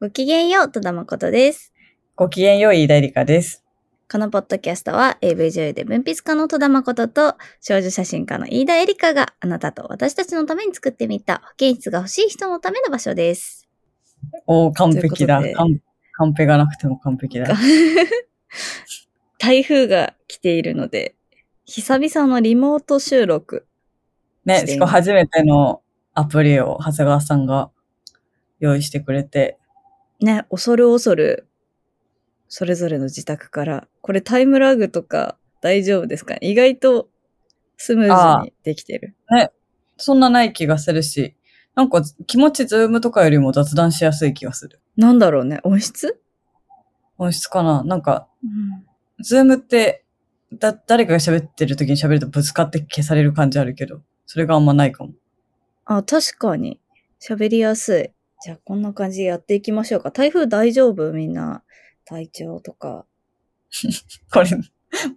ごきげんよう、戸田誠です。ごきげんよう、飯田絵梨香です。このポッドキャストは AV 女優で文筆家の戸田誠と少女写真家の飯田エリカがあなたと私たちのために作ってみた保健室が欲しい人のための場所です。おー、完璧だ。カンペがなくても完璧だ。台風が来ているので、久々のリモート収録。ね、しかも初めてのアプリを長谷川さんが用意してくれて、ね、恐る恐る、それぞれの自宅から、これタイムラグとか大丈夫ですか？意外とスムーズにできてる。そんなない気がするし、なんか気持ちズームとかよりも雑談しやすい気がする。なんだろうね、音質、音質かな？なんか、うんズームって、だ、誰かが喋ってる時に喋るとぶつかって消される感じあるけど、それがあんまないかも。あ、確かに。喋りやすい。じゃあ、こんな感じでやっていきましょうか。台風大丈夫？みんな。体調とか。これ、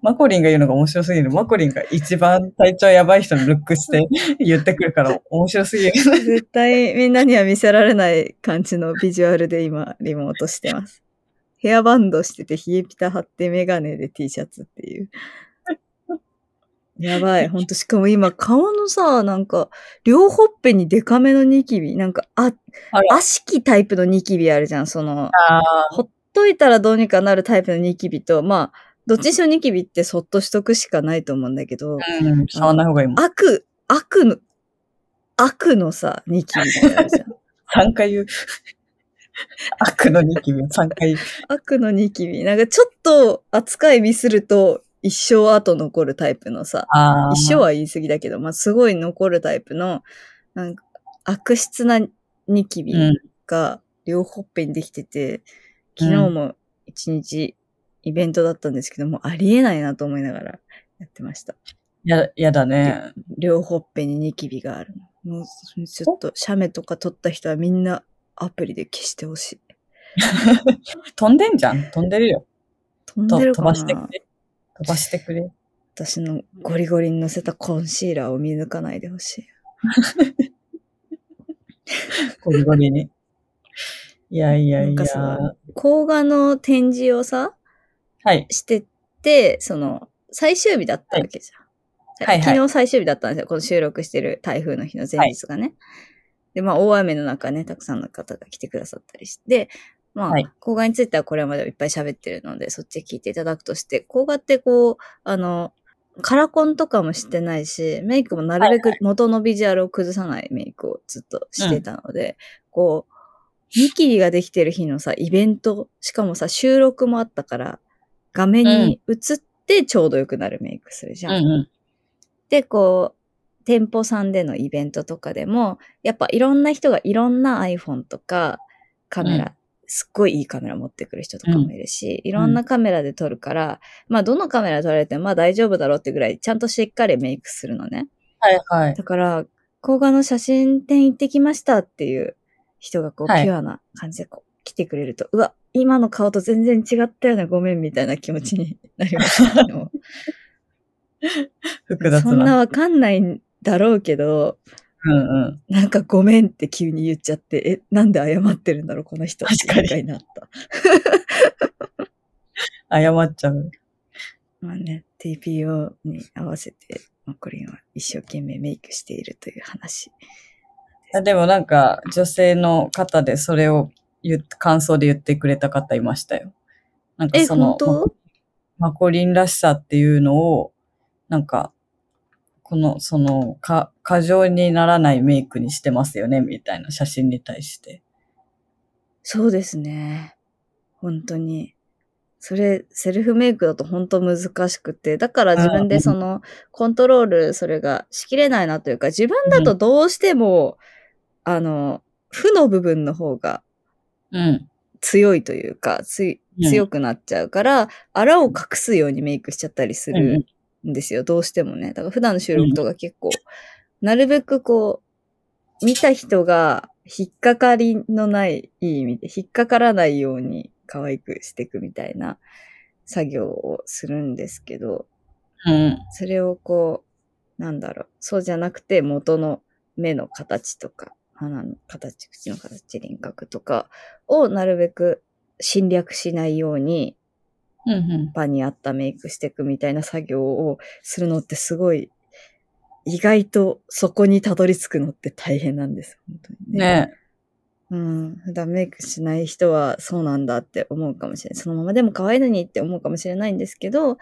マコリンが言うのが面白すぎる。マコリンが一番体調やばい人のルックして 言ってくるから面白すぎる。絶対みんなには見せられない感じのビジュアルで今、リモートしてます。ヘアバンドしてて、冷えピタ貼ってメガネで T シャツっていう。やばい。ほんと、しかも今、顔のさ、なんか、両ほっぺにデカめのニキビ。なんか、あ、悪しきタイプのニキビあるじゃん。その、あほっといたらどうにかなるタイプのニキビと、まあ、どっちにしろニキビってそっとしとくしかないと思うんだけど、うん、触らない方がいいもん。悪、悪の、悪のさ、ニキビがあるじゃん。3回言う。悪のニキビを3回言う。悪のニキビ。なんかちょっと扱いミスると一生後残るタイプのさ。一生は言い過ぎだけど、まあすごい残るタイプの、なんか悪質なニキビうん。が両ほっぺにできてて、昨日も一日イベントだったんですけども、ありえないなと思いながらやってました。や、やだね。両ほっぺにニキビがあるの。もうちょっと、写メとか撮った人はみんなアプリで消してほしい。飛んでんじゃん。飛んでるよ。と飛飛んでるかな？ばしてくれ。飛ばしてくれ。私のゴリゴリに乗せたコンシーラーを見抜かないでほしい。ゴリゴリに。いやいやいや。なんかさ邦画の展示をさ、はい。してて、その、最終日だったわけじゃん。はいはい昨日最終日だったんですよ。この収録してる台風の日の前日がね。で、まあ、大雨の中ね、たくさんの方が来てくださったりして、まあ、はいについてはこれまでいっぱい喋ってるので、そっち聞いていただくとして、邦画ってこう、あの、カラコンとかもしてないし、メイクもなるべく元のビジュアルを崩さないメイクをずっとしてたので、こう、ニキビができてる日のさ、イベント、しかもさ、収録もあったから、画面に映ってちょうどよくなるメイクするじゃん。うんうん。で、こう、店舗さんでのイベントとかでも、やっぱいろんな人がいろんな iPhone とかカメラ、うんすっごいいいカメラ持ってくる人とかもいるし、いろんなカメラで撮るから、まあどのカメラで撮られてもまあ大丈夫だろうってぐらいちゃんとしっかりメイクするのね。はいはい。だから、動画の写真展行ってきましたっていう人がこう、はいピュアな感じでこう来てくれると、うわ、今の顔と全然違ったよね、ごめんみたいな気持ちになりました けど。複雑そんなな。わかんないんだろうけど、うんうん。なんかごめんって急に言っちゃって、え、なんで謝ってるんだろう、この人。確かにになった。謝っちゃう。まあね、TPO に合わせて、マコリンは一生懸命メイクしているという話。あでもなんか、女性の方でそれを言っ感想で言ってくれた方いましたよ。なんかえ、そのマコリンらしさっていうのを、なんか、この、その、か、過剰にならないメイクにしてますよね、みたいな写真に対して。そうですね。本当に。それ、セルフメイクだと本当難しくて、だから自分でその、コントロール、それがしきれないなというか、自分だとどうしても、あの、負の部分の方がうん。強いというか、つ強くなっちゃうから、あらを隠すようにメイクしちゃったりすうんうんるんですよ、どうしてもね。だから普段の収録とか結構、なるべくこう、見た人が引っかかりのない、いい意味で、引っかからないように可愛くしていくみたいな作業をするんですけど、うん。それをこう、なんだろう、そうじゃなくて元の目の形とか、鼻の形、口の形、輪郭とかをなるべく侵略しないように。場に合ったメイクしていくみたいな作業をするのってすごい、意外とそこにたどり着くのって大変なんです。本当にね。ねうん。普段メイクしない人はそうなんだって思うかもしれない。そのままでも可愛いのにって思うかもしれないんですけど、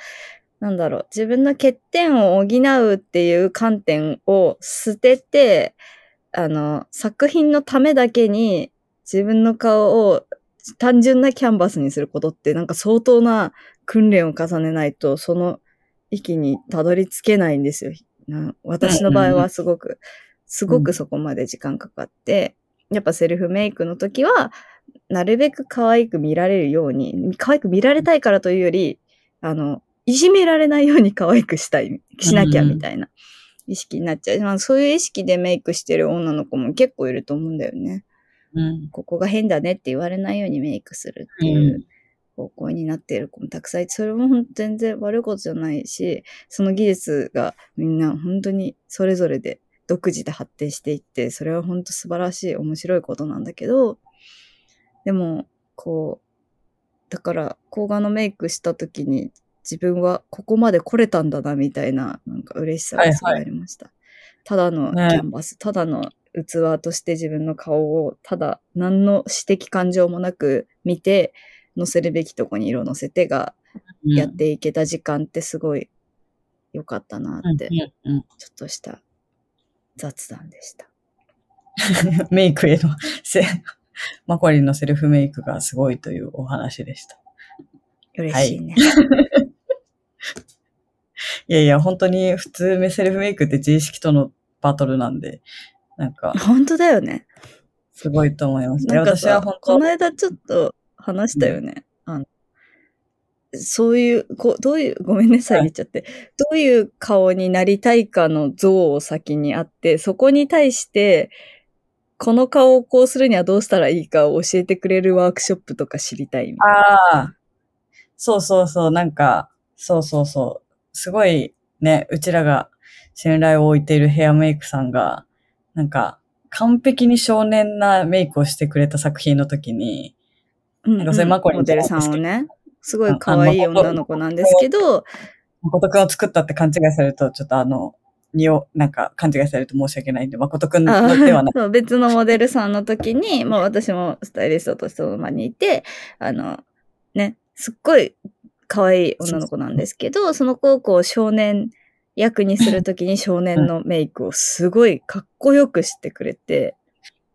なんだろう。自分の欠点を補うっていう観点を捨てて、あの、作品のためだけに自分の顔を単純なキャンバスにすることってなんか相当な訓練を重ねないとその域にたどり着けないんですよ。な私の場合はすごく、すごくそこまで時間かかって、やっぱセルフメイクの時は、なるべく可愛く見られるように、可愛く見られたいからというより、あの、いじめられないように 可愛くしたい、しなきゃみたいな意識になっちゃう。まあそういう意識でメイクしてる女の子も結構いると思うんだよね。うん。ここが変だねって言われないようにメイクするっていううん方向になっている子もたくさんいて、それも全然悪いことじゃないし、その技術がみんな本当にそれぞれで独自で発展していって、それは本当素晴らしい面白いことなんだけど、でも、こう、だから、抗がのメイクした時に自分はここまで来れたんだな、みたいな、なんか嬉しさがすごいありました。ただのキねャンバス、ただの器として自分の顔を、ただ何の私的感情もなく見て、乗せるべきとこに色乗せてが、やっていけた時間ってすごい良かったなうんって、ちょっとした雑談でした。メイクへのせ、マコリンのセルフメイクがすごいというお話でした。嬉しいね。いやいや、本当に普通セルフメイクって自意識とのバトルなんで、なんか、本当だよね。すごいと思います。なんか私はさ本当この間ちょっと話したよね。あのそういう、こうどういう、ごめんなさい言っちゃって。どういう顔になりたいかの像を先にあって、そこに対して、この顔をこうするにはどうしたらいいかを教えてくれるワークショップとか知りたいみたいな。ああ、そうそうそう、なんか、そうそうそう。すごいね、うちらが信頼を置いているヘアメイクさんが、なんか、完璧に少年なメイクをしてくれた作品の時に、うんなんかそれマコリンモデルさんをね。すごい可愛い女の子なんですけど、誠くんを作ったって勘違いされると、ちょっとあの、にお、なんか勘違いされると申し訳ないんで、誠くんあのではない。そ う別のモデルさんの時に、まあ私もスタイリストとしてその場にいて、あの、ね、すっごい可愛い女の子なんですけど、その子をこう少年役にするときに少年のメイクをすごいかっこよくしてくれて、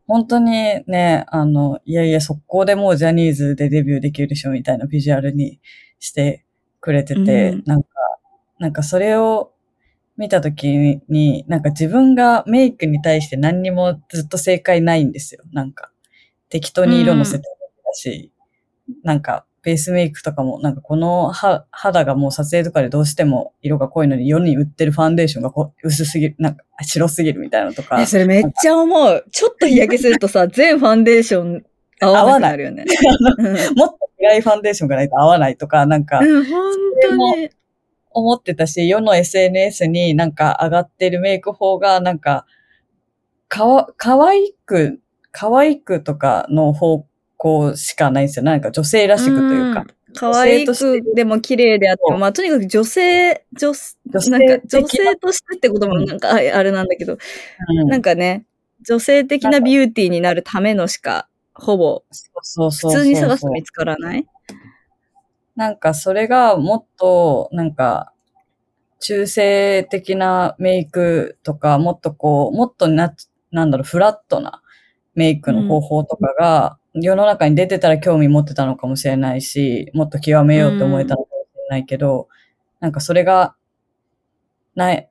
本当にね、あの、いやいや、速攻でもうジャニーズでデビューできるでしょみたいなビジュアルにしてくれてて、うん。なんか、なんかそれを見たときに、なんか自分がメイクに対して何にもずっと正解ないんですよ。なんか、適当に色のせてるだし、なんか、ベースメイクとかも、なんかこのは肌がもう撮影とかでどうしても色が濃いのに世に売ってるファンデーションがこう薄すぎる、なんか白すぎるみたいなのとか。え、それめっちゃ思う。ちょっと日焼けするとさ、全ファンデーション合わなくなるよね。もっと暗いファンデーションがないと合わないとか、なんかうん、うん本当に。思ってたし、世の SNS になんか上がってるメイク法がなんか、かわ、かわいく、可愛くとかの方向しかないんですよ。なんか女性らしくというか。ん。可愛女性としてくでも綺麗であっても、まあとにかく女性、女、女性なんか女性としてってこともなんかああれなんだけど、うん。なんかね、女性的なビューティーになるためのしか、ほぼ、普通に探すと見つからない？なんかそれがもっと、なんか、中性的なメイクとか、もっとこう、もっとな、なんだろう、フラットなメイクの方法とかが、世の中に出てたら興味持ってたのかもしれないし、もっと極めようって思えたのかもしれないけど、なんかそれが、ない、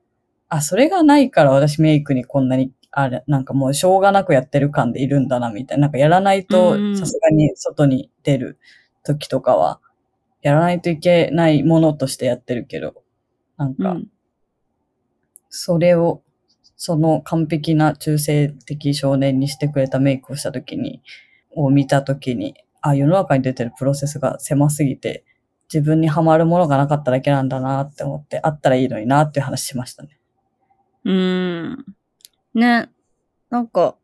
あ、それがないから私メイクにこんなに、あれ、なんかもうしょうがなくやってる感でいるんだな、みたいな。なんかやらないとうん、さすがに外に出る時とかは、やらないといけないものとしてやってるけど、なんか、うん。それを、その完璧な中性的少年にしてくれたメイクをしたときに、を見たときに、あ、世の中に出てるプロセスが狭すぎて、自分にはまるものがなかっただけなんだなって思って、あったらいいのになっていう話しましたね。うーん。ね。なんか、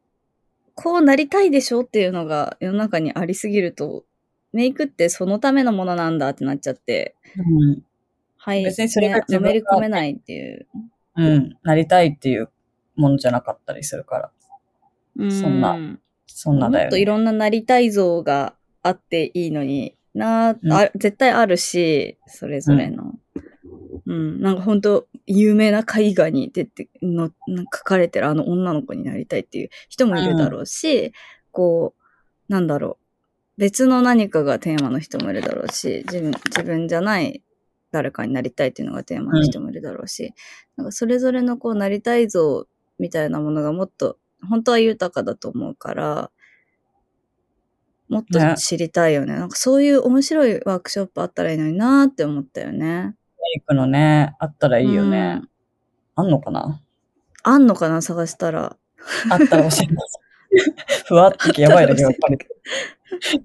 こうなりたいでしょっていうのが世の中にありすぎると、メイクってそのためのものなんだってなっちゃって、うん。はい、別にそれがねのめり込めないっていう。うん。なりたいっていうものじゃなかったりするから。うそんなそんなだよ、もっといね。ろんななりたい像があっていいのにな、うんあ絶対あるし、それぞれの。うん、なんか本当有名な絵画に出ての、なんか書かれてるあの女の子になりたいっていう人もいるだろうし、こう、なんだろう。別の何かがテーマの人もいるだろうし、自分、自分じゃない誰かになりたいっていうのがテーマの人もいるだろうし、なんかそれぞれのこうなりたい像みたいなものがもっと本当は豊かだと思うから、もっとね知りたいよね。なんかそういう面白いワークショップあったらいいのになーって思ったよね。メイクのね、あったらいいよね。うんあんのかな？あんのかな？探したら。あったら教えてください。ふわっとやばいだけど、やっぱり。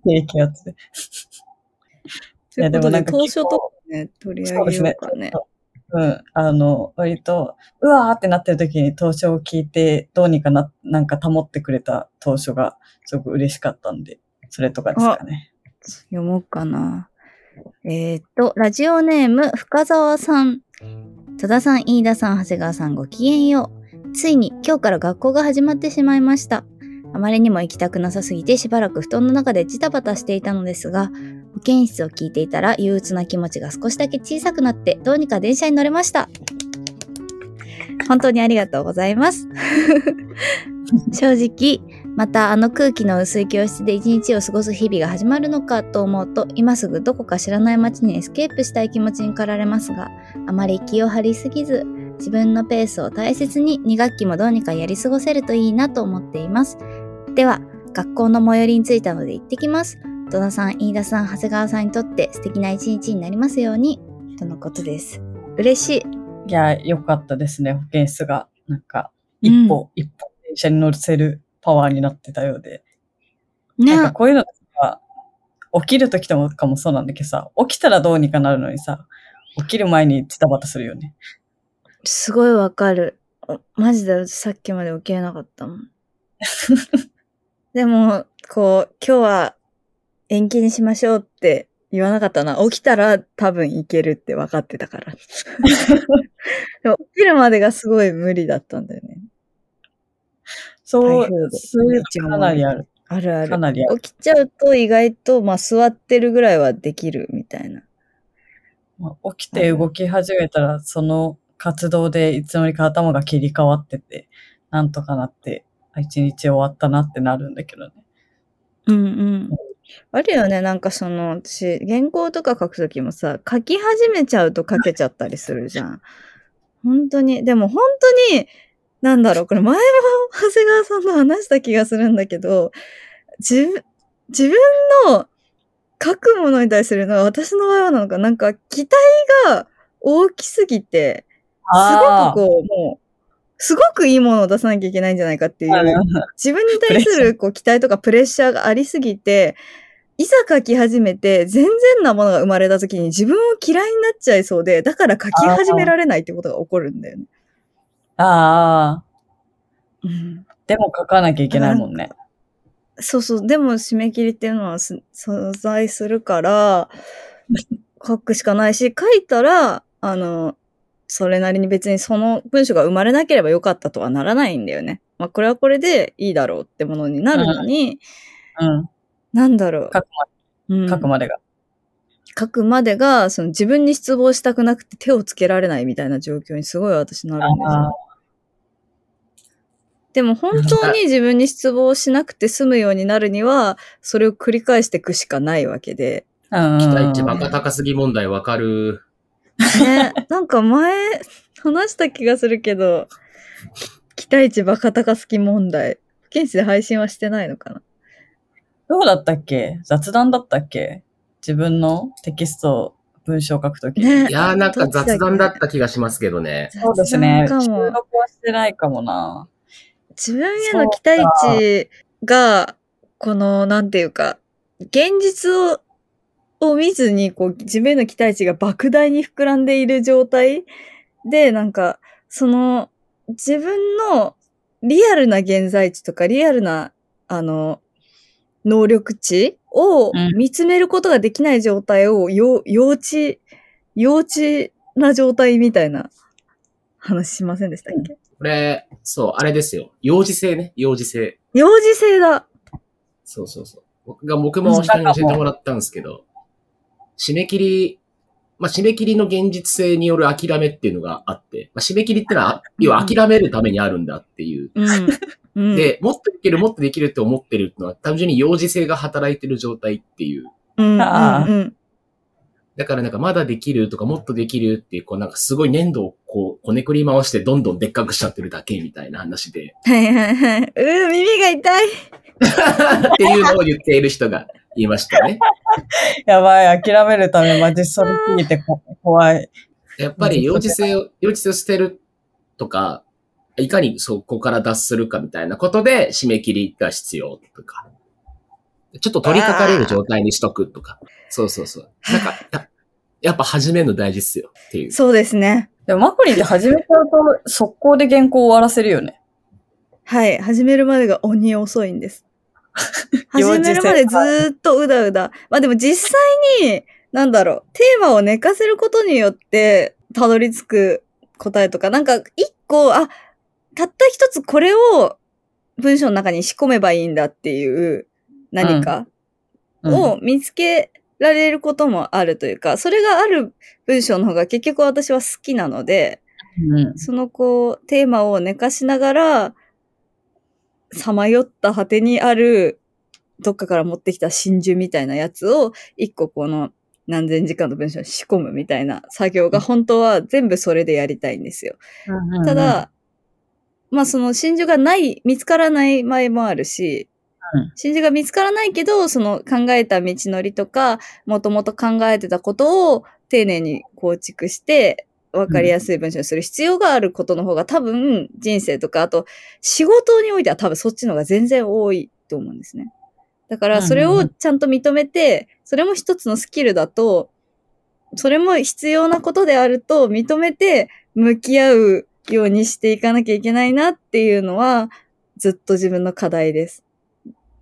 低気圧で。いやで、でもなんか当初とかね、取り上げようかね。ううん。あの、割と、うわーってなってる時に当初を聞いて、どうにかな、なんか保ってくれた当初が、すごく嬉しかったんで、それとかですかね。読もうかな。えー、っと、ラジオネーム、深澤さん。戸田さん、飯田さん、長谷川さん、ごきげんよう。ついに今日から学校が始まってしまいました。あまりにも行きたくなさすぎてしばらく布団の中でジタバタしていたのですが、保健室を聞いていたら憂鬱な気持ちが少しだけ小さくなって、どうにか電車に乗れました。本当にありがとうございます。正直、またあの空気の薄い教室で一日を過ごす日々が始まるのかと思うと、今すぐどこか知らない街にエスケープしたい気持ちに駆られますが、あまり気を張りすぎず、自分のペースを大切に2学期もどうにかやり過ごせるといいなと思っています。では、学校の最寄りに着いたので行ってきます。戸田さん、飯田さん、長谷川さんにとって素敵な一日になりますように、とのことです。嬉しい。いや、よかったですね、保健室が。なんか、うん一歩、一歩電車に乗せるパワーになってたようで。ねなんかこういうのってさ、起きるときとかもそうなんだけどさ、起きたらどうにかなるのにさ、起きる前にジタバタするよね。すごいわかる。おマジでさっきまで起きれなかったもん。でも、こう、今日は延期にしましょうって言わなかったな。起きたら多分行けるって分かってたから。でも起きるまでがすごい無理だったんだよね。そう台風、でそういうのかなりある。あるある。かなりある。起きちゃうと意外と、まあ座ってるぐらいはできるみたいな。まあ起きて動き始めたら、その活動でいつの間にか頭が切り替わってて、なんとかなって、あ一日終わったなってなるんだけどね。うんうん。あるよね、なんかその、私、原稿とか書くときもさ、書き始めちゃうと書けちゃったりするじゃん。本当に、でも本当に、なんだろう、これ前も長谷川さんと話した気がするんだけど、自分、自分の書くものに対するのは私の場合はなのか、な。んか期待が大きすぎて、すごくこう、もう、すごくいいものを出さなきゃいけないんじゃないかっていう、自分に対するこう期待とかプレッシャーがありすぎて、いざ書き始めて、全然なものが生まれた時に自分を嫌いになっちゃいそうで、だから書き始められないってことが起こるんだよね。ああ、うん、でも書かなきゃいけないもんね。そうそう。でも締め切りっていうのはす存在するから、書くしかないし、書いたら、あの、それなりに別にその文章が生まれなければよかったとはならないんだよね。まあこれはこれでいいだろうってものになるのに、うん。なんだろう。書くうん書くまでが。書くまでが、その自分に失望したくなくて手をつけられないみたいな状況にすごい私なるんですあよ。でも本当に自分に失望しなくて済むようになるには、それを繰り返していくしかないわけで。あ。うん。期待値バカ高すぎ問題わかる。ね、なんか前話した気がするけど、き期待値バカ高すぎ問題。不健室で配信はしてないのかな？どうだったっけ？雑談だったっけ？自分のテキスト、文章を書くときに。ねいやーなんか雑談だっどた気がしますけどね。そうですね。収録はしてないかもな。自分への期待値が、この、なんていうか、現実を、を見ずに、こう、自分への期待値が莫大に膨らんでいる状態で、なんか、その、自分のリアルな現在地とか、リアルなあの、能力値をうん見つめることができない状態を、よ幼稚、幼稚な状態みたいな話しませんでしたっけ、これ、そう、あれですよ。幼児性ね。幼児性。幼児性だ。そうそうそう。僕が、僕も人に教えてもらったんですけど、締め切り、まあ、締め切りの現実性による諦めっていうのがあって、まあ、締め切りってのは、要は諦めるためにあるんだっていう。うん。うん、で、もっとできる、もっとできるって思ってるのは、単純に幼児性が働いてる状態っていう。うん、あーうんうん。だからなんかまだできるとかもっとできるっていう、こうなんかすごい粘土をこう、こねくり回してどんどんでっかくしちゃってるだけみたいな話で、はいはいはい。うー、耳が痛い。っていうのを言っている人がいましたね。やばい、諦めるためマジそれすぎてこ怖い。やっぱり幼児性を、幼児性を捨てるとか、いかにそこから脱するかみたいなことで締め切りが必要とか、ちょっと取り掛かれる状態にしとくとか、そうそうそう。なんか、ややっぱ始めるの大事っすよっていう。そうですね。でもマコリンって始めちゃうと速攻で原稿終わらせるよね。はい。始めるまでが鬼遅いんです。始めるまでずーっとうだうだ。まあでも実際に、なんだろう、テーマを寝かせることによって、たどり着く答えとか、なんか一個、あ、たった一つこれを文章の中に仕込めばいいんだっていう何かうん。を見つけられることもあるというか、それがある文章の方が結局私は好きなので、うん。そのこう、テーマを寝かしながら、さまよった果てにある、どっかから持ってきた真珠みたいなやつを、一個この何千時間の文章に仕込むみたいな作業が本当は全部それでやりたいんですよ。た、だ、まあその真珠がない、見つからない場合もあるし、うん。真珠が見つからないけど、その考えた道のりとか、もともと考えてたことを丁寧に構築して、わかりやすい文章にする必要があることの方が多分人生とか、あと仕事においては多分そっちの方が全然多いと思うんですね。だからそれをちゃんと認めて、それも一つのスキルだと、それも必要なことであると認めて向き合うようにしていかなきゃいけないなっていうのはずっと自分の課題です。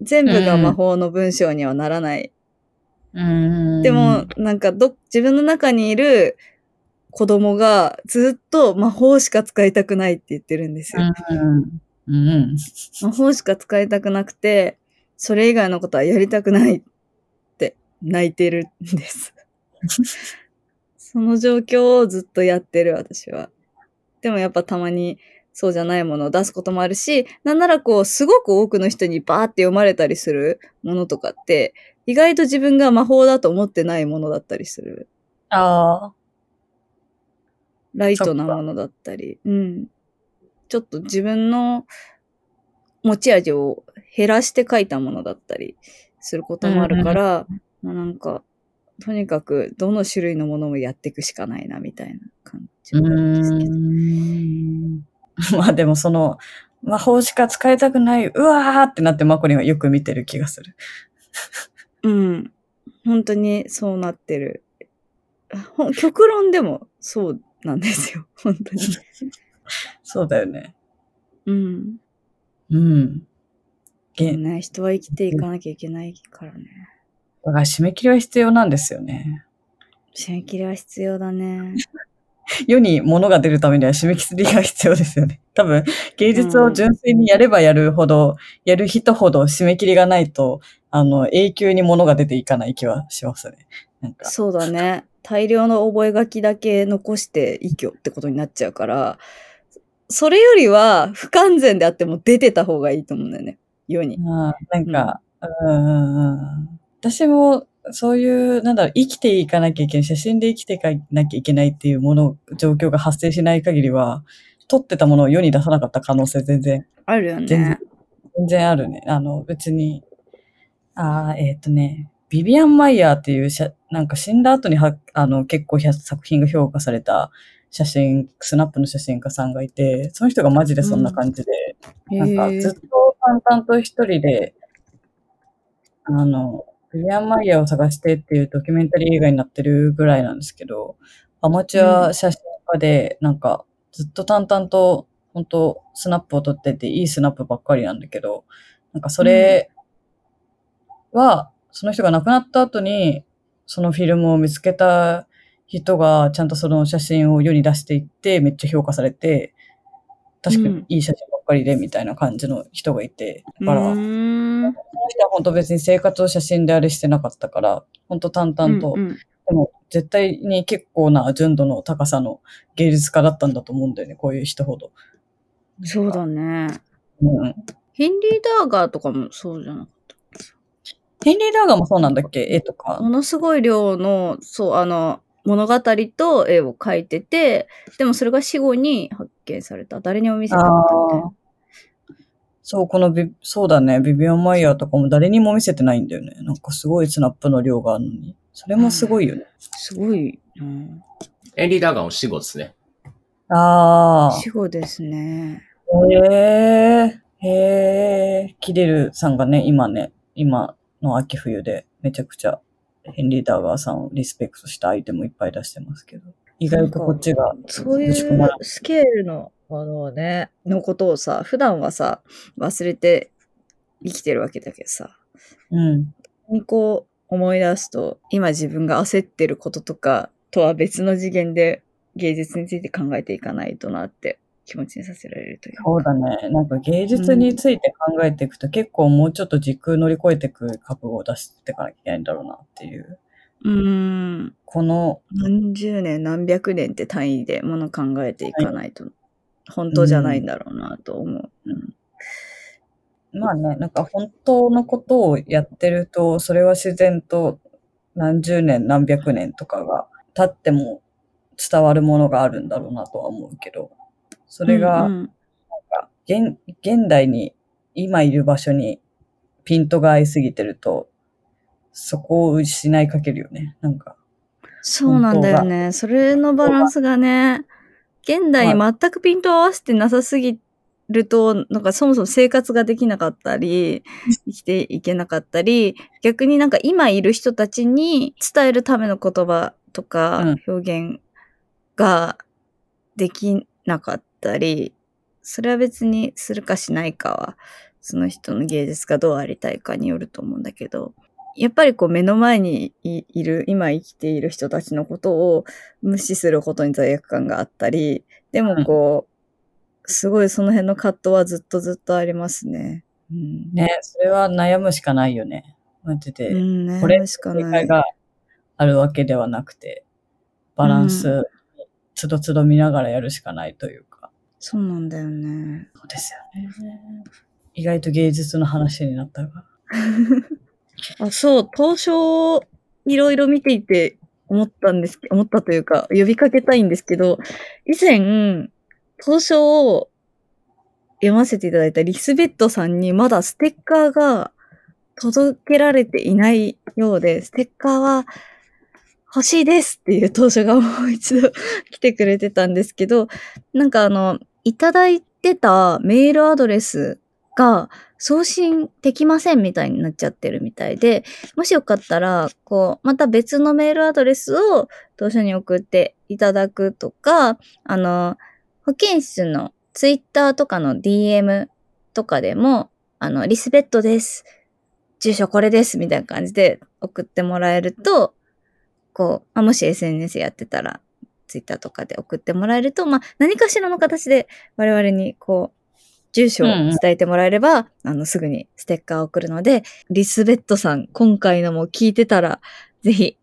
全部が魔法の文章にはならない。うんでも、なんかど、自分の中にいる子供がずっと魔法しか使いたくないって言ってるんですよ。うんうん魔法しか使いたくなくて、それ以外のことはやりたくないって泣いてるんです。その状況をずっとやってる私は。でもやっぱたまにそうじゃないものを出すこともあるし、なんならこう、すごく多くの人にバーって読まれたりするものとかって、意外と自分が魔法だと思ってないものだったりする。ああ。ライトなものだったり、うん。ちょっと自分の持ち味を減らして書いたものだったりすることもあるから、まあなんか、とにかくどの種類のものもやっていくしかないな、みたいな感じうはあるんですけど。ん。まあでもその、魔法しか使いたくない、うわーってなってマコリンはよく見てる気がする。うん。本当にそうなってる。極論でもそうなんですよ。本当に。そうだよね。うん。うん。げね、人は生きていかなきゃいけないからね。だから締め切りは必要なんですよね。締め切りは必要だね。世に物が出るためには締め切りが必要ですよね。多分、芸術を純粋にやればやるほど、やる人ほど締め切りがないと、あの、永久に物が出ていかない気はしますね。なんか。そうだね。大量の覚書だけ残して依拠ってことになっちゃうから、それよりは不完全であっても出てた方がいいと思うんだよね。世に。あーなんか、うんうんうん、私も、そういう、なんだろう、生きていかなきゃいけない、写真で生きていかなきゃいけないっていうもの、状況が発生しない限りは、撮ってたものを世に出さなかった可能性全然、あるよ全然ね。、全然あるね。あの、別に、ああ、えっ、とね、ビビアン・マイヤーっていう写、なんか死んだ後には、あの、結構ひゃ作品が評価された写真、スナップの写真家さんがいて、その人がマジでそんな感じで、なんかへーずっと淡々と一人で、あの、ビビアン・マイヤーを探してっていうドキュメンタリー映画になってるぐらいなんですけど、アマチュア写真家で、なんかずっと淡々と、本当スナップを撮ってて、いいスナップばっかりなんだけど、なんかそれは、その人が亡くなった後に、そのフィルムを見つけた人がちゃんとその写真を世に出していって、めっちゃ評価されて、確かにいい写真ばっかりでみたいな感じの人がいて、だから、その人は本当別に生活を写真であれしてなかったから、本当淡々と、うんうんでも絶対に結構な純度の高さの芸術家だったんだと思うんだよね、こういう人ほど。そうだね。うん。ヘンリー・ダーガーとかもそうじゃなかった。ヘンリー・ダーガーもそうなんだっけ？絵とか。ものすごい量の、そう、あの、物語と絵を描いてて、でもそれが死後に発見された。誰にも見せなかったみたいな。そう、このビ、そうだね、ビビアン・マイヤーとかも誰にも見せてないんだよね。なんかすごいスナップの量があるのに。それもすごいよね。すごいな。エンリー・ダーガーも死後ですね。ああ。死後ですね。へえ、へえ、キデルさんがね、今ね、今の秋冬でめちゃくちゃヘンリー・ダーガーさんをリスペクトしたアイテムいっぱい出してますけど。意外とこっちが。そういうスケールのものをね、のことをさ、普段はさ、忘れて生きてるわけだけどさ、うん。にこう思い出すと、今自分が焦ってることとかとは別の次元で芸術について考えていかないとなって気持ちにさせられるというか。そうだね。なんか芸術について考えていくと、結構もうちょっと時空乗り越えていく覚悟を出していかなきゃいけないんだろうなっていう。うーん。この、何十年何百年って単位でもの考えていかないと、本当じゃないんだろうなと思う。うんまあね、なんか本当のことをやってると、それは自然と何十年何百年とかが経っても伝わるものがあるんだろうなとは思うけど、それが、うんうん現現代に今いる場所にピントが合いすぎてると、そこを失いかけるよね。なんか。そうなんだよね。それのバランスがね、現代に全くピントを合わせてなさすぎると、なんかそもそも生活ができなかったり、生きていけなかったり、逆になんか今いる人たちに伝えるための言葉とか表現ができなかったり、それは別にするかしないかは、その人の芸術がどうありたいかによると思うんだけど、やっぱりこう目の前にいいる、今生きている人たちのことを無視することに罪悪感があったり、でもこう、すごいその辺の葛藤はずっとずっとありますね。うん。ね、それは悩むしかないよね。マジで。うん、ね、これしかない正解。があるわけではなくて、バランス、つどつど見ながらやるしかないというか。そうなんだよね。そうですよね。意外と芸術の話になったが。あ、そう、当初、いろいろ見ていて思ったんです思ったというか、呼びかけたいんですけど、以前、当初を読ませていただいたリスベットさんにまだステッカーが届けられていないようで、ステッカーは欲しいですっていう当初がもう一度 来てくれてたんですけど、なんかあの、いただいてたメールアドレスが送信できませんみたいになっちゃってるみたいで、もしよかったら、こう、また別のメールアドレスを当初に送っていただくとか、あの、保健室のツイッターとかの DM とかでも、あの、リスベットです。住所これです。みたいな感じで送ってもらえると、こう、あもし SNS やってたら、ツイッターとかで送ってもらえると、まあ、何かしらの形で我々に、こう、住所を伝えてもらえれば、あの、すぐにステッカーを送るので、リスベットさん、今回のも聞いてたら、ぜひ、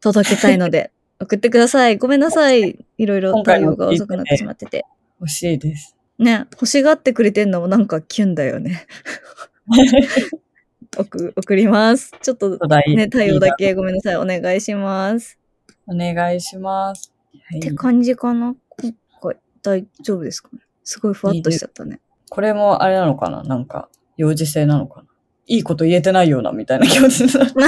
届けたいので、送ってください。ごめんなさい。いろいろ対応が遅くなってしまってて。欲しいです。ね、欲しがってくれてんのもなんかキュンだよね。送、送ります。ちょっとね、対応だけごめんなさい。お願いします。お願いします。はいって感じかな？今回、大丈夫ですかね？すごいふわっとしちゃったね。これもあれなのかな？なんか、幼児性なのかな？いいこと言えてないような、みたいな気持ちになる。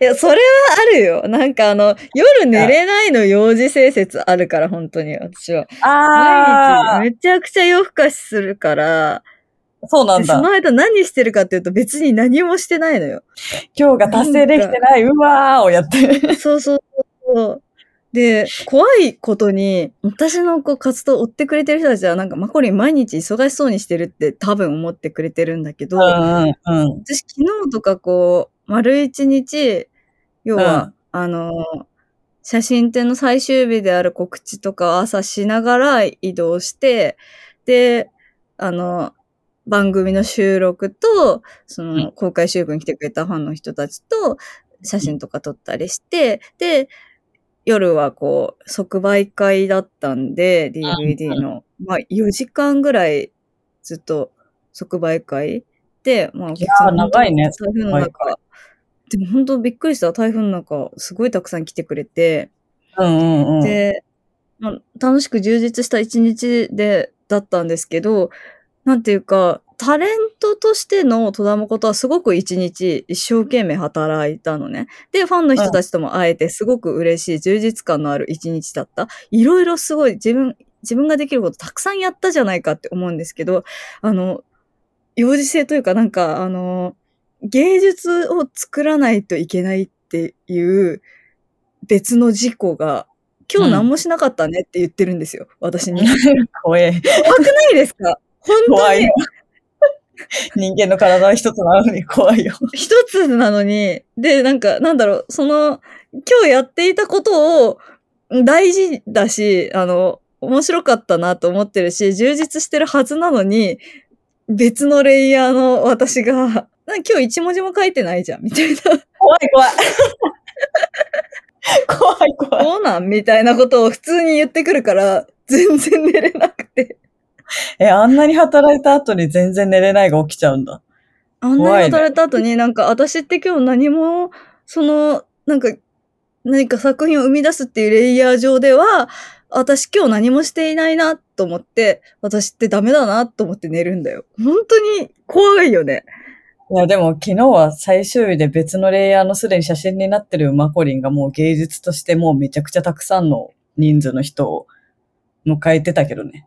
いや、それはあるよ。なんかあの、夜寝れないの幼児性説あるから、本当に、私は。あ毎日めちゃくちゃ夜更かしするから、あそうなんだ。でその間何してるかっていうと別に何もしてないのよ。今日が達成できてない、うわーをやってる。そうそうそう。で、怖いことに、私のこう活動を追ってくれてる人たちは、なんかマコリン毎日忙しそうにしてるって多分思ってくれてるんだけど、うんうんうん。私昨日とかこう、丸一日、要は、あの、写真展の最終日である告知とかを朝しながら移動して、で、あの、番組の収録と、そうんの、公開収録に来てくれたファンの人たちと、写真とか撮ったりして、で、夜はこう、即売会だったんで、DVD の、まあ、4時間ぐらいずっと即売会で、まあ、いやー長いね。台風の中、でも本当びっくりした。台風の中、すごいたくさん来てくれて、うんうんうん。で、まあ、楽しく充実した一日で、だったんですけど、なんていうか、タレントとしての戸田誠はすごく一日一生懸命働いたのね。で、ファンの人たちとも会えてすごく嬉しい、充実感のある一日だった。いろいろすごい自分、自分ができることたくさんやったじゃないかって思うんですけど、あの、幼児性というかなんか、あの、芸術を作らないといけないっていう別の事故が、今日何もしなかったねって言ってるんですよ、私に。怖え。怖くないですか？本当に怖いよ。人間の体は一つなのに怖いよ。一つなのに、で、なんか、なんだろう、その、今日やっていたことを大事だし、あの、面白かったなと思ってるし、充実してるはずなのに、別のレイヤーの私が、今日一文字も書いてないじゃん、みたいな。怖い怖い。怖い怖い。そうなん？みたいなことを普通に言ってくるから、全然寝れなくて。え、あんなに働いた後に全然寝れないが起きちゃうんだ。あんなに働いた後に、なんか私って今日何も、その、なんか、何か作品を生み出すっていうレイヤー上では、私今日何もしていないなと思って、私ってダメだなと思って寝るんだよ。本当に怖いよね。いや、でも昨日は最終日で別のレイヤーのすでに写真になってるマコリンがもう芸術としてもうめちゃくちゃたくさんの人数の人を迎えてたけどね。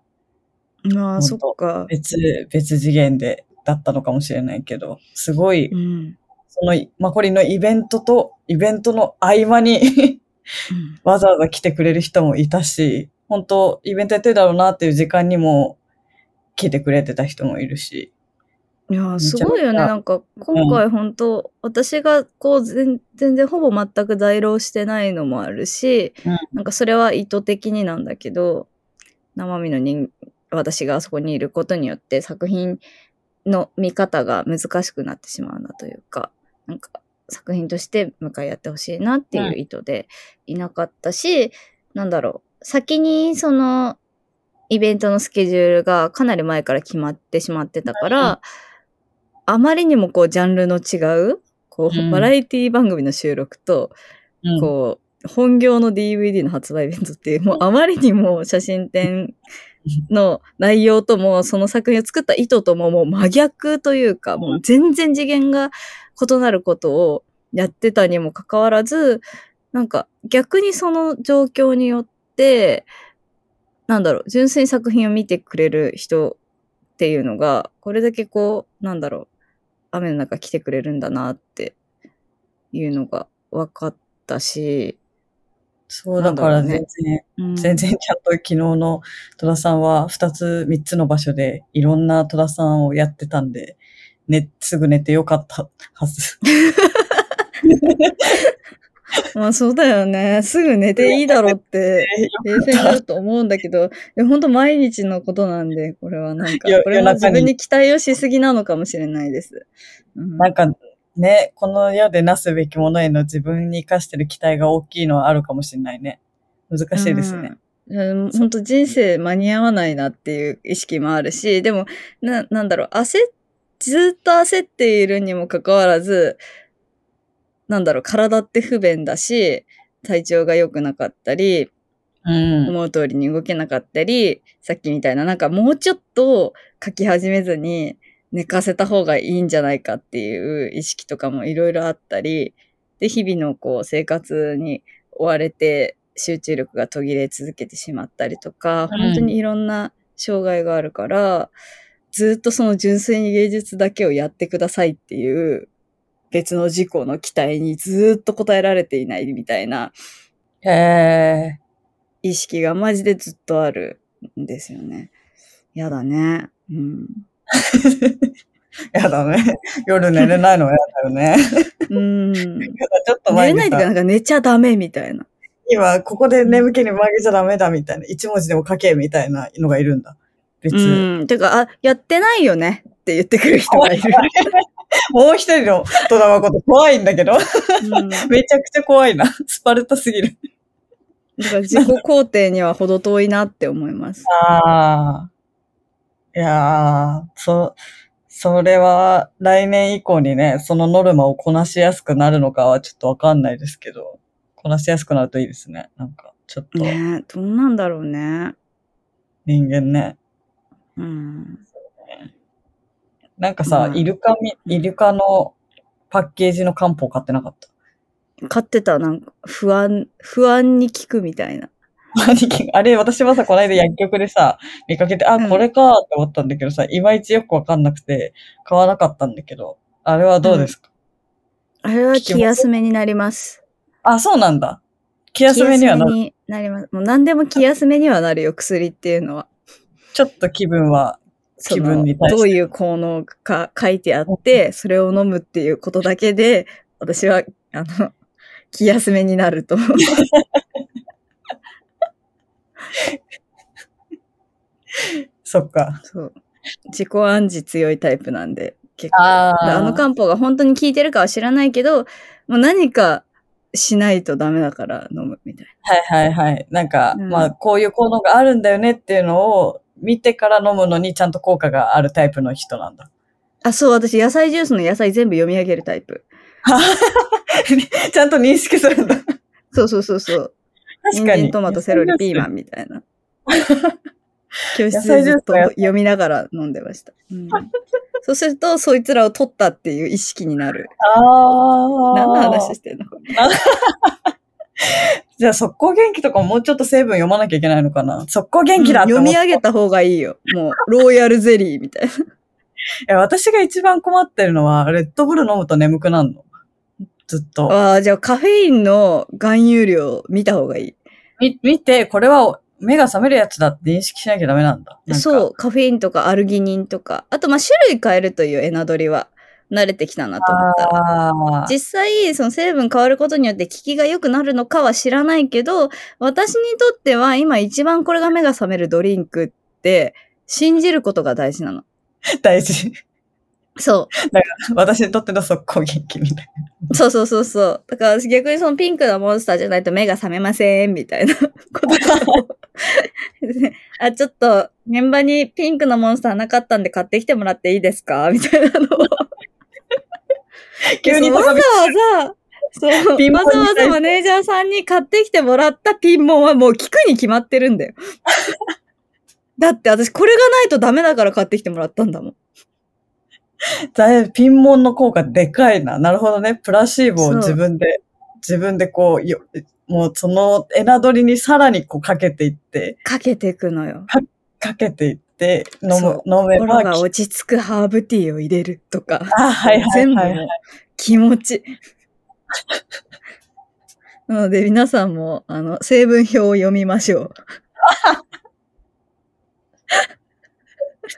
まあ、本当そっか。別、別次元で、だったのかもしれないけど、すごい、うん。そのマコリンのイベントと、イベントの合間に うんわざわざ来てくれる人もいたし、本当イベントやってるだろうなっていう時間にも来てくれてた人もいるし。いやすごいよね。なんか、今回本当、私がこう全、全然ほぼ全く在労してないのもあるし、うんなんかそれは意図的になんだけど、生身の人、私があそこにいることによって作品の見方が難しくなってしまうなというか、なんか作品として向かい合ってほしいなっていう意図でいなかったし、なんだろう、先にそのイベントのスケジュールがかなり前から決まってしまってたから、あまりにもこうジャンルの違う、こう、うん。バラエティ番組の収録と、うん。こう、本業の DVD の発売イベントっていう、もうあまりにも写真展の内容とも、その作品を作った意図とももう真逆というか、もう全然次元が異なることをやってたにもかかわらず、なんか逆にその状況によって、なんだろう、純粋に作品を見てくれる人っていうのが、これだけこう、なんだろう、雨の中来てくれるんだなっていうのが分かったし、そう、だから全ね然、うん全然ちゃんと昨日の戸田さんは2つ、3つの場所でいろんな戸田さんをやってたんで、ね、すぐ寝てよかったはず。まあそうだよね。すぐ寝ていいだろうって、冷静になると思うんだけど、で本当毎日のことなんで、これはなんかよ、これも夜中に自分に期待をしすぎなのかもしれないです。うんなんかね、この世でなすべきものへの自分に活かしてる期待が大きいのはあるかもしれないね。難しいですね。うん。本当人生間に合わないなっていう意識もあるし、でも、な、なんだろう、焦っ、ずっと焦っているにもかかわらず、なんだろう、体って不便だし、体調が良くなかったり、うん。思う通りに動けなかったり、さっきみたいな、なんかもうちょっと書き始めずに寝かせた方がいいんじゃないかっていう意識とかもいろいろあったり、で、日々のこう生活に追われて集中力が途切れ続けてしまったりとか、うん本当にいろんな障害があるから、ずっとその純粋に芸術だけをやってくださいっていう別の事項の期待にずっと応えられていないみたいなへえ。意識がマジでずっとあるんですよね。やだね。うん。やだね。夜寝れないのはやだよね。うん。ちょっと寝前にされないとかなんか寝ちゃダメみたいな。今、ここで眠気に曲げちゃダメだみたいな。一文字でも書けみたいなのがいるんだ。別。うん。てか、あ、やってないよねって言ってくる人がいる。もう一人の戸田誠怖いんだけど。うん。だめちゃくちゃ怖いな。スパルタすぎる。から自己肯定には程遠いなって思います。ああ。いやー、そ、それは来年以降にね、そのノルマをこなしやすくなるのかはちょっとわかんないですけど、こなしやすくなるといいですね。なんか、ちょっとねえ、どうなんだろうね。人間ね。うん。なんかさ、うんイルカみ、イルカのパッケージの漢方買ってなかった？飼ってた、なんか、不安、不安に効くみたいな。兄 貴あれ、私はさ、この間薬局でさ、見かけて、あ、うんこれかって思ったんだけどさ、いまいちよくわかんなくて、買わなかったんだけど、あれはどうですか、あれは気休めになります。あ、そうなんだ。気休めにはなる。気休めになります。もう何でも気休めにはなるよ、薬っていうのは。ちょっと気分は、その気分に対してどういう効能か書いてあって、それを飲むっていうことだけで、私は、あの、気休めになると思う。そっか。そう。自己暗示強いタイプなんで、結構。あの漢方が本当に効いてるかは知らないけど、もう何かしないとダメだから飲むみたいはいはいはい。なんか、うんまあ、こういう効能があるんだよねっていうのを見てから飲むのにちゃんと効果があるタイプの人なんだ。な。あ、そう、私野菜ジュースの野菜全部読み上げるタイプ。ちゃんと認識するんだ。そうそうそうそう。確かに。トマト、セロリ、ピーマンみたいな。教室でずっと読みながら飲んでました。うん、そうすると、そいつらを取ったっていう意識になる。ああ。何の話してんの？じゃあ、速攻元気とかももうちょっと成分読まなきゃいけないのかな？速攻元気だうんって思った読み上げた方がいいよ。もう、ロイヤルゼリーみたいな。いや私が一番困ってるのは、レッドブル飲むと眠くなるの。ずっと。ああ、じゃあカフェインの含有量見た方がいい。み、見て、これは目が覚めるやつだって認識しなきゃダメなんだ。なんかそう、カフェインとかアルギニンとか。あと、まあ、種類変えるというエナドリは慣れてきたなと思ったら。実際、その成分変わることによって効きが良くなるのかは知らないけど、私にとっては今一番これが目が覚めるドリンクって、信じることが大事なの。大事。そ私にとっての速攻元気みたいな。う。そうそうそうそう。だから私逆にそのピンクのモンスターじゃないと目が覚めません、みたいなことをあ、ちょっと、現場にピンクのモンスターなかったんで買ってきてもらっていいですかみたいなのを。急にわざわざ、そう、わざわざマネージャーさんに買ってきてもらったピンモンはもう聞くに決まってるんだよ。だって私これがないとダメだから買ってきてもらったんだもん。だいぶピンモンの効果でかいな。なるほどね。プラシーボを自分で、自分でこう、よもうそのエナドリにさらにこうかけていって、かけていくのよ。かけていって、飲む飲めば心が落ち着くハーブティーを入れるとか。あ、はいはい全部はい、もう気持ち。なので皆さんも、あの、成分表を読みましょう。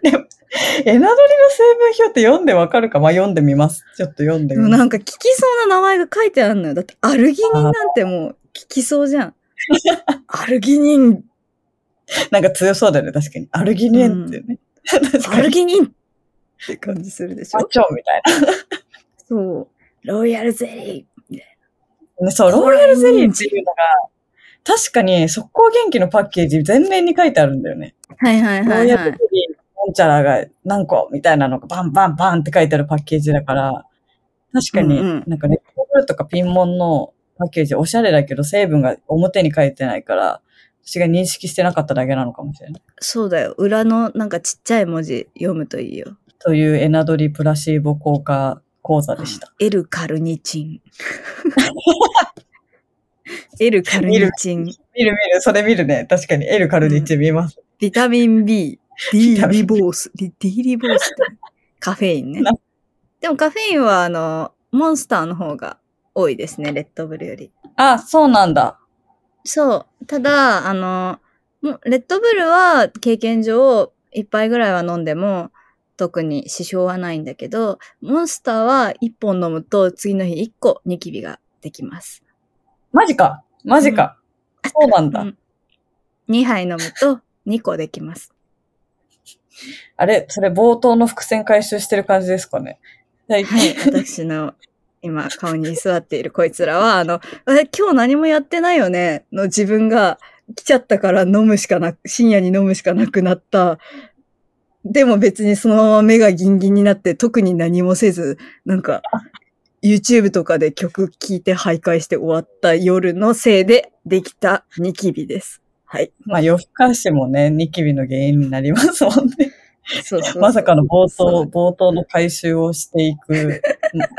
エナドリの成分表って読んでわかるか？まあ読んでみます。ちょっと読んでみます。なんか聞きそうな名前が書いてあるのよ。だってアルギニンなんてもう聞きそうじゃん。アルギニン、なんか強そうだよね、確かに。アルギニエンってね。確アかに。ルギニンって感じするでしょマチョみたいそう。ロイヤルゼリな。ね、そう、ロイヤルゼリーっていうのが、確かに速攻元気のパッケージ全面に書いてあるんだよね。ー。はいはいはいロイヤルゼはい。リチャラが何個みたいなのがバンバンバンって書いてあるパッケージだから、確かに、なんかレッドブルとかピンモンのパッケージおしゃれだけど成分が表に書いてないから、私が認識してなかっただけなのかもしれない。そうだよ。裏のなんかちっちゃい文字読むといいよ。というエナドリプラシーボ効果講座でした。エルカルニチン。エルカルニチン。見る見る、それ見るね。確かに、エルカルニッチ見ます。ビタミン B、ビ D タミンリボース、D, D リボースってカフェインねな。でもカフェインはあの、モンスターの方が多いですね、レッドブルより。あ、そうなんだ。そう。ただ、あの、もうレッドブルは経験上、一杯ぐらいは飲んでも、特に支障はないんだけど、モンスターは一本飲むと次の日一個ニキビができます。マジかマジか、そうなんだ。うん2杯飲むと2個できます。あれそれ冒頭の伏線回収してる感じですかね？はい。はい、私の今顔に座っているこいつらは、あの、え、今日何もやってないよね？の自分が来ちゃったから飲むしかなく、深夜に飲むしかなくなった。でも別にそのまま目がギンギンになって特に何もせず、なんか、YouTube とかで曲聴いて徘徊して終わった夜のせいでできたニキビです。はい。まあ夜更かしもね、ニキビの原因になりますもんね。そうそうそう まさかの冒頭、冒頭の回収をしていく、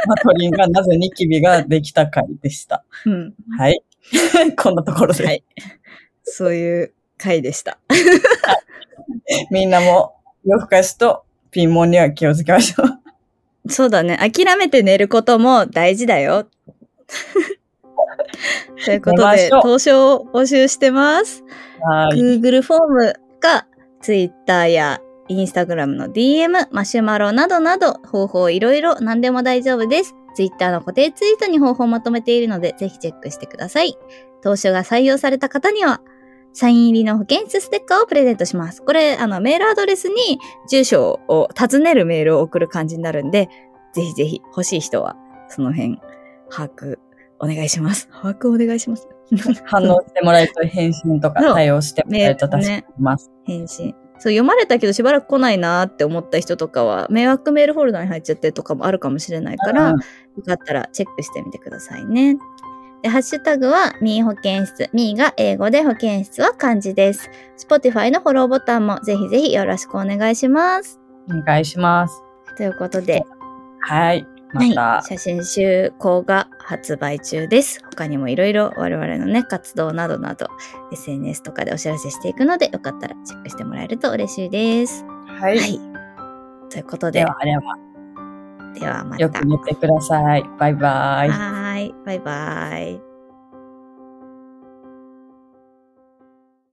マトリンがなぜニキビができた回でした。うん。はい。こんなところで、はい。そういう回でした。みんなも夜更かしとピンモンには気をつけましょう。そうだね。諦めて寝ることも大事だよ。ということで投書を募集してます。はい。Google フォームか Twitter や Instagram の DM、マシュマロなどなど方法いろいろ何でも大丈夫です。Twitter の固定ツイートに方法をまとめているのでぜひチェックしてください。投書が採用された方にはサイン入りの保健室ステッカーをプレゼントします。これ、あの、メールアドレスに住所を尋ねるメールを送る感じになるんで、ぜひぜひ欲しい人はその辺把握お願いします。把握お願いします。反応してもらえると返信とか対応してもらえると助かります。返信。そう、読まれたけどしばらく来ないなって思った人とかは、迷惑メールフォルダに入っちゃってるとかもあるかもしれないから、うんよかったらチェックしてみてくださいね。で、ハッシュタグは、ミー保健室。ミーが英語で保健室は漢字です。Spotify のフォローボタンもぜひぜひよろしくお願いします。お願いします。ということで、はい。また、はい、写真集稿が発売中です。他にもいろいろ我々のね、活動などなど、SNS とかでお知らせしていくので、よかったらチェックしてもらえると嬉しいです。はい。はい。ということで、では、では、ではまた。よく寝てください。バイバイ。はーい。バイバイ。